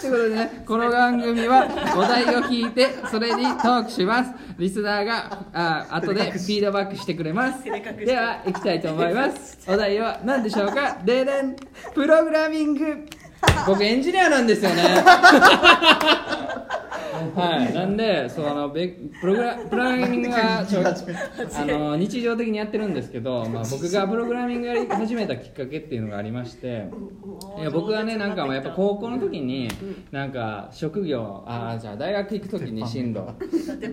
ということでねこの番組はお題を聞いてそれにトークします。リスナーがあ後でフィードバックしてくれます。では行きたいと思います。お題は何でしょうか？ででんプログラミング。僕エンジニアなんですよねはい。なんでそのべプログラプログラミングはちょあの日常的にやってるんですけど、まあ、僕がプログラミングやり始めたきっかけっていうのがありましていや僕はねなんかやっぱ高校の時になんか職業ああじゃあ大学行く時に進路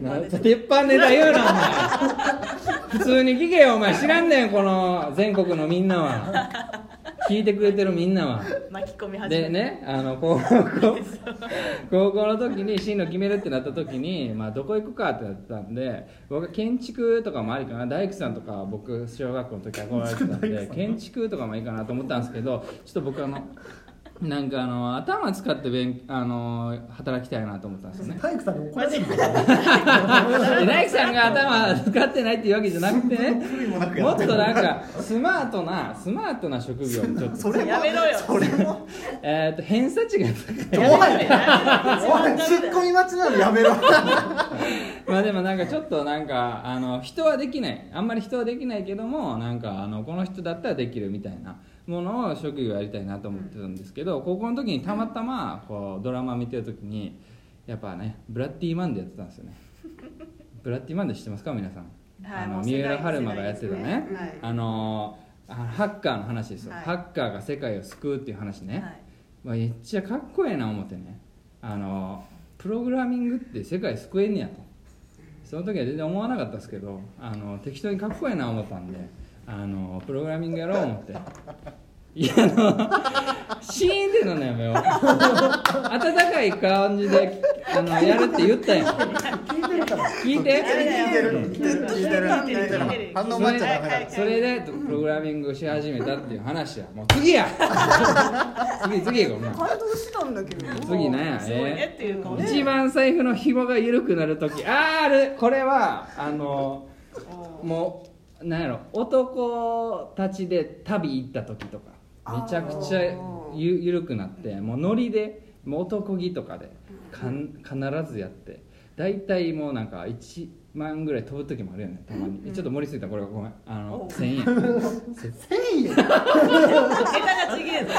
な鉄板ネタ言うなお前。普通に聞けよお前。知らんねんこの全国のみんなは聞いてくれてるみんなは。巻き込み始めでねあの高校 高校の時に進路決めるってなった時に、まあ、どこ行くかってなってたんで僕は建築とかもありかな。大工さんとか僕小学校の時憧れてたんで建築とかもいいかなと思ったんですけどちょっと僕あのなんかあの頭使って勉あの働きたいなと思ったんですよね。体育さんに怒られるんで大工さんが頭使ってないっていうわけじゃなくてもっとなんかスマートなスマートな職業にちょっと。それもやめろよ。それもえー、と偏差値が高い。おいツッコミ待ちなのやめろ。まあでもなんかちょっとなんかあの人はできない。あんまり人はできないけどもなんかあのこの人だったらできるみたいなものを職業やりたいなと思ってたんですけど、高校の時にたまたまこうドラマ見てる時にやっぱねブラッディマンでやってたんですよね。ブラッディマンで知ってますか皆さん、はいあの三浦春馬がやってたね。ねはい。あのあハッカーの話ですよ、はい。ハッカーが世界を救うっていう話ね、はい。まあ、めっちゃかっこええな思ってね。あのプログラミングって世界救えんねやと。その時は全然思わなかったですけどあの適当にかっこええな思ったんであのプログラミングやろう思っていやあのシーンってののやめよう。温かい感じであのやるって言ったやん。聞いて。るから。聞いて聞いてる聞いてる聞いてる聞いてる聞いてる反応待っちゃダメだそれでプログラミングし始めたっていう話や。もう次や。次次行こう。な感動したんだけど。次なんやえっていう顔ー一番財布の紐が緩くなる時。あーある。これはあのもうなんやろ。男たちで旅行った時とかめちゃくちゃゆ緩くなってもうノリでもう男気とかでかん必ずやって大体もうなんか1万ぐらい飛ぶ時もあるよねたまに、ちょっと盛りすぎたこれはごめん。あの1000円。千円？桁がちげえぞ。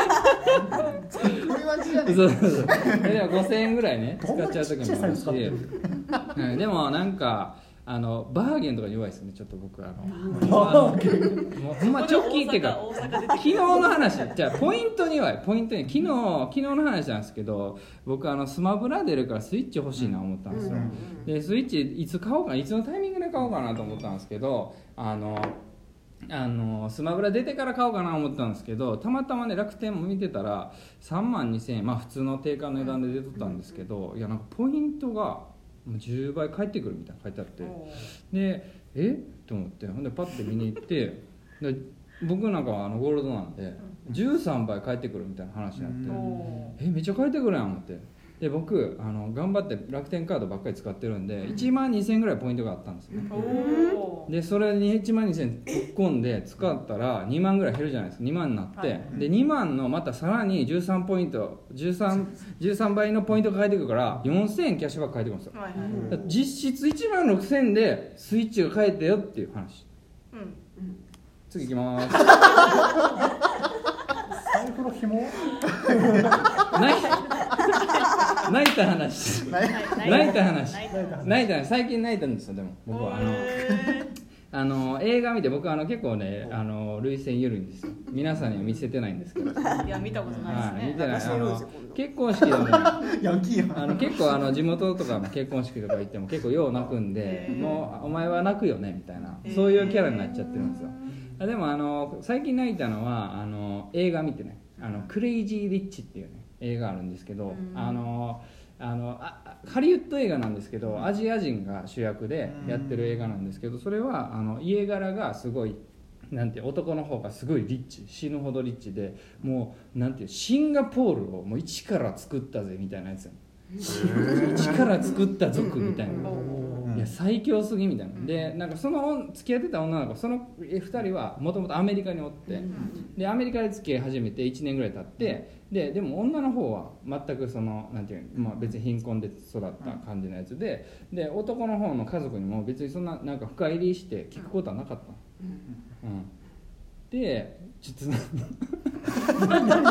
これは違うそうそうそう。えでも5000円ぐらいね使っちゃう時もあるし。どんでもなんかあのバーゲンとか弱いですねちょっと僕あの。バーゲン。もうほんま直近っていうか昨日の話じゃあポイントにはポイントに昨日昨日の話なんですけど僕あのスマブラ出るからスイッチ欲しいな思ったんですよ、でスイッチいつ買おうかないつのタイミングで買おうかなと思ったんですけどあのあのスマブラ出てから買おうかなと思ったんですけどたまたまね楽天も見てたら3万2000円まあ普通の定価の値段で出とったんですけどいやなんかポイントが10倍返ってくるみたいなの書いてあって。でえ？と思って。ほんでパッて見に行って。で僕なんかはあのゴールドなんで13倍返ってくるみたいな話になって。おえめっちゃ返ってくるやん思ってで僕あの頑張って楽天カードばっかり使ってるんで1万2000円ぐらいポイントがあったんですよねでそれに1万2000円突っ込んで使ったら2万ぐらい減るじゃないですか。2万になって、で2万のまたさらに13ポイント 13, 13倍のポイントが返ってくるから4000円キャッシュバック返ってくるんですよ。はい実質1万6000円でスイッチが返ってよっていう話。うん。次行きます。財布の紐？た話。泣いた話。泣いた話。泣いた話。最近泣いたんですよでも。僕はあの あの映画見て僕あの結構ねあの涙腺緩いんですよ。皆さんには見せてないんですけど、は いや見たことないですね。見てない。あの結婚式でも ヤンキーやあの結構あの地元とかも結婚式とか行っても結構よう泣くんでもうお前は泣くよねみたいなそういうキャラになっちゃってるんですよ。あでもあの最近泣いたのはあの映画見てね「あのクレイジー・リッチ」っていうね映画あるんですけどあのあのあハリウッド映画なんですけどアジア人が主役でやってる映画なんですけどそれはあの家柄がすごいなんて男の方がすごいリッチ死ぬほどリッチでもうなんていうシンガポールをもう一から作ったぜみたいなやつやん。一から作った族みたいなうん。いや最強すぎみたいな、でなんかその付き合ってた女の子その2人はもともとアメリカにおって、でアメリカで付き合い始めて1年ぐらい経ってででも女の方は全くそのなんていうの、まあ、別に貧困で育った感じのやつでで男の方の家族にも別にそんななんか深入りして聞くことはなかったの、うんでちょっと何何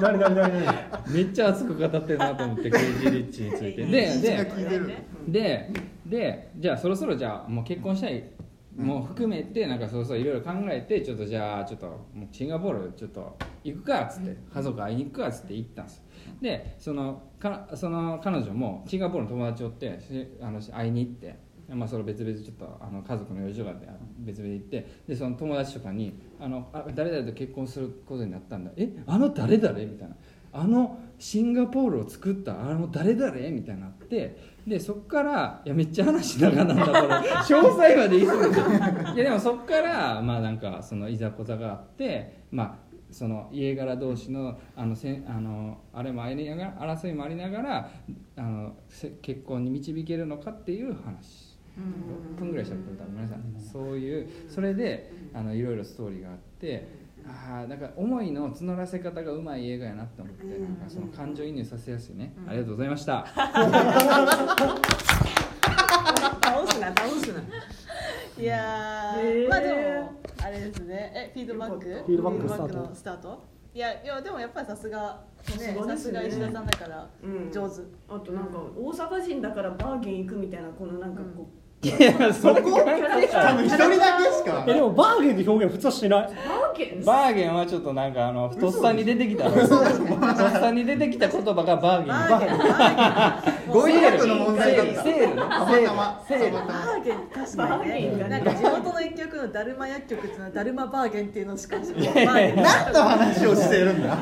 何何何めっちゃ熱く語ってるなと思ってケイジ・リッチについてででででじゃあそろそろじゃあもう結婚したいもう含めてなんかそろそろいろいろ考えてちょっとじゃあちょっともうシンガポールちょっと行くかっつって家族会いに行くかっつって行ったんですでそのかその彼女もシンガポールの友達おってあの会いに行ってまあ、それ別々ちょっとあの家族の用事があって別々で行ってでその友達とかにあのあ誰々と結婚することになったんだ。えあの誰々みたいな。あのシンガポールを作ったあの誰々みたいになってでそっからいやめっちゃ話長なんだこれ 詳細まで言い過ぎて。いやでもそっからまあなんかそのいざこざがあってまあその家柄同士のあのせんあのあれもありながら争いもありながらあのせ結婚に導けるのかっていう話6分ぐらいしゃべってたごめんなさい。そういうそれであのいろいろストーリーがあってああだから思いの募らせ方がうまい映画やなって思ってなんかその感情移入させやすいね。ありがとうございました。倒すな倒すな。いやー、へー。まあでもあれですね。えフィードバック？フィードバック。スタート？のスタート？いやいやでもやっぱりさすがねささすがね石田さんだからうん。上手、あとなんか大阪人だからバーゲン行くみたいなこのなんかこいやそれ多分一人だけしか。えでもバーゲンって表現普通はしない？うバーゲン？バーゲンはちょっっとなんかあのとっさに出てきた。とっさに出てきた言葉がバーゲン。バーゲン。バーゲン語彙力の問題だった。セール。セール。バーゲン確かにバーゲンがなんか地元の薬局のダルマ薬局っていうのはダルマバーゲン。っていうのしか知らないバーゲン何の話をしてるんだ。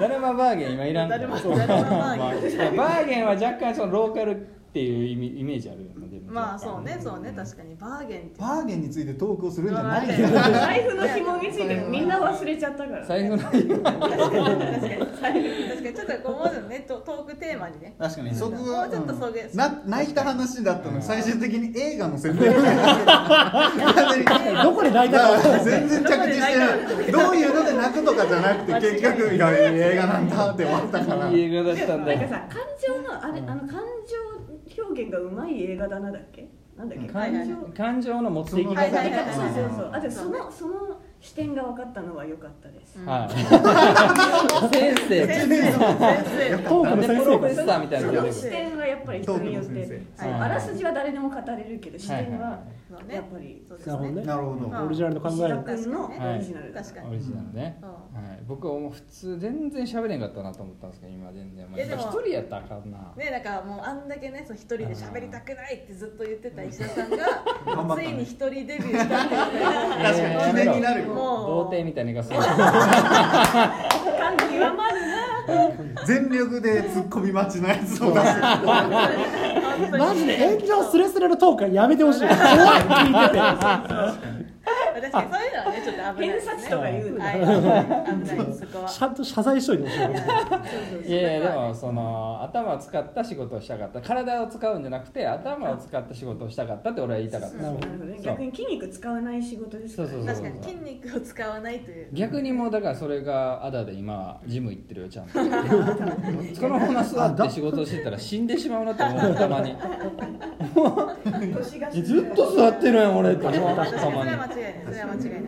ダルマバーゲン今いらん。ダルマそうダルマバまあーゲン。バーゲンは若干そのローカルっていうイメイメージあるよねでも。まあそうねそうね確かに。バーゲンってバーゲンについてトークをするんじゃない。よ財布の紐についてみんな忘れちゃったから財布の確かに確かに。確かにちょっとこうもうちょっとねトトークテーマにね。確かにそこもうちょっとそげな泣いた話だったの。に最終的に映画の設定に完全にどこで泣いたか全然着地してない。どういうので泣くとかじゃなくて結局いやいい映画なんだって思ったから。いい映画だったんだ。よなんかさ感情のあれあの感情表現がうまい映画だなだっけ？なんだっけ？感情感情の持っていきそうそうそう。あでもそのその視点が分かったのは良かったです。はい。先生。先生先生。トークなんでの先生がプロフェッサーみたいな視点はやっぱり人によって。あらすじは誰でも語れるけど視点はやっぱり。そうですなるほどね。なるほど。まあオリジナルの考えオリジナルだ確かにオリジナルね、はい、僕はもう普通全然喋れんかったなと思ったんですけど今全然、まあ、いやでも一人やったらあかんな。ねなんかもうあんだけねそう一人で喋りたくないってずっと言ってた石田さんがついに一人デビューしたっていう確かに記念になるよ。もう。童貞みたいに言い方する。感極まるな。全力でツッコミ待ちのやつを出して。マジで炎上スレスレのトークはやめてほしい。怖い聞いてて確かに。そういう偏差値とか言うなはいちゃんと謝罪しといてほしいいやいやでもその頭を使った仕事をしたかった。体を使うんじゃなくて頭を使った仕事をしたかったって俺は言いたかった。なるほなるほどね。逆に筋肉使わない仕事ですからそうそうそう確かに筋肉を使わないという。逆にもうだからそれがアダで今はジム行ってるよちゃんと。そのまま座って仕事してたら死んでしまうなって思うたまに。ずっと座ってるやん俺。って思うたまに。れは間違いない。それは間違いない、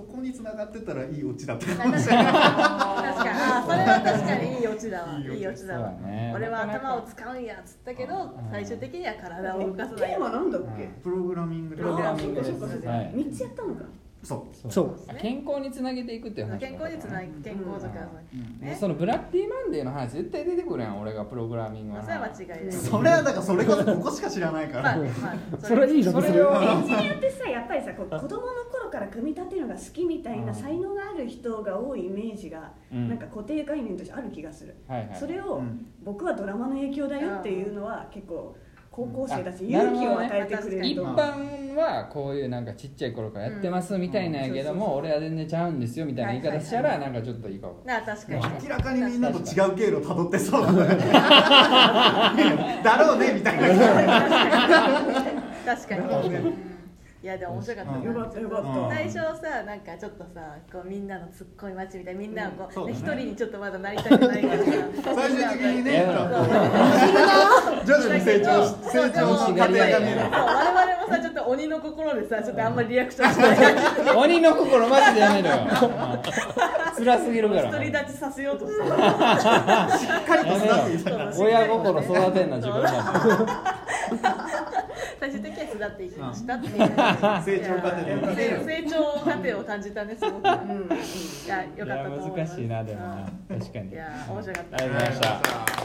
そこに繋がってたらいいオチだった確かに。確かに。あそれは確かにいいオチだわ。いいオチ。だわ。俺は頭を使うんやっつったけどうん最終的には体を動かさないテーマなんだっけ？プログラミングで。プログラミングつやったのか。そう。そう。健康につなげていくっていう話健康につない健康とかうん。ねそのブラッディマンデーの話絶対出てくるやん俺がプログラミングのまあそれは話間違いないそれはだからそれこそここしか知らないから。まあねまあそれいいじゃん。それをエンジニアってさやっぱりさこう子供の頃から組み立てるのが好きみたいな才能がある人が多いイメージがうん。なんか固定概念としてある気がする、はいはい。それをうん。僕はドラマの影響だよっていうのは結構高校生たち勇気を与えてくれる一と思う般はこういうなんかちっちゃい頃からやってますみたいなんやけども、俺は全然ちゃうんですよみたいな言い方したらなんかちょっといいかも、なあ確かに。明らかにみんなと違う経路たどってそうだね。だろうねみたいな。確かにいやでも面白かった。なよかったよかった。うん最初さなんかちょっとさこうみんなのツッコミ待ちみたいなみんなをこうそうだね。一、人にちょっとまだなりたくないから。さ最終的にね徐々に成長し成長の過程が見える。我々もさちょっと鬼の心でさちょっとあんまりリアクションしない鬼の心マジでやめろよ辛すぎるから独り立ちさせようとしてしっかりと育っていたから親心育てんの自分だ最終的には巣立っていきました。っていう。成長過程で。成成長過程を感じたねすごく。いやよいやかったと思います。難しいなでもな。確かに。いや面白かった。ありがとうございました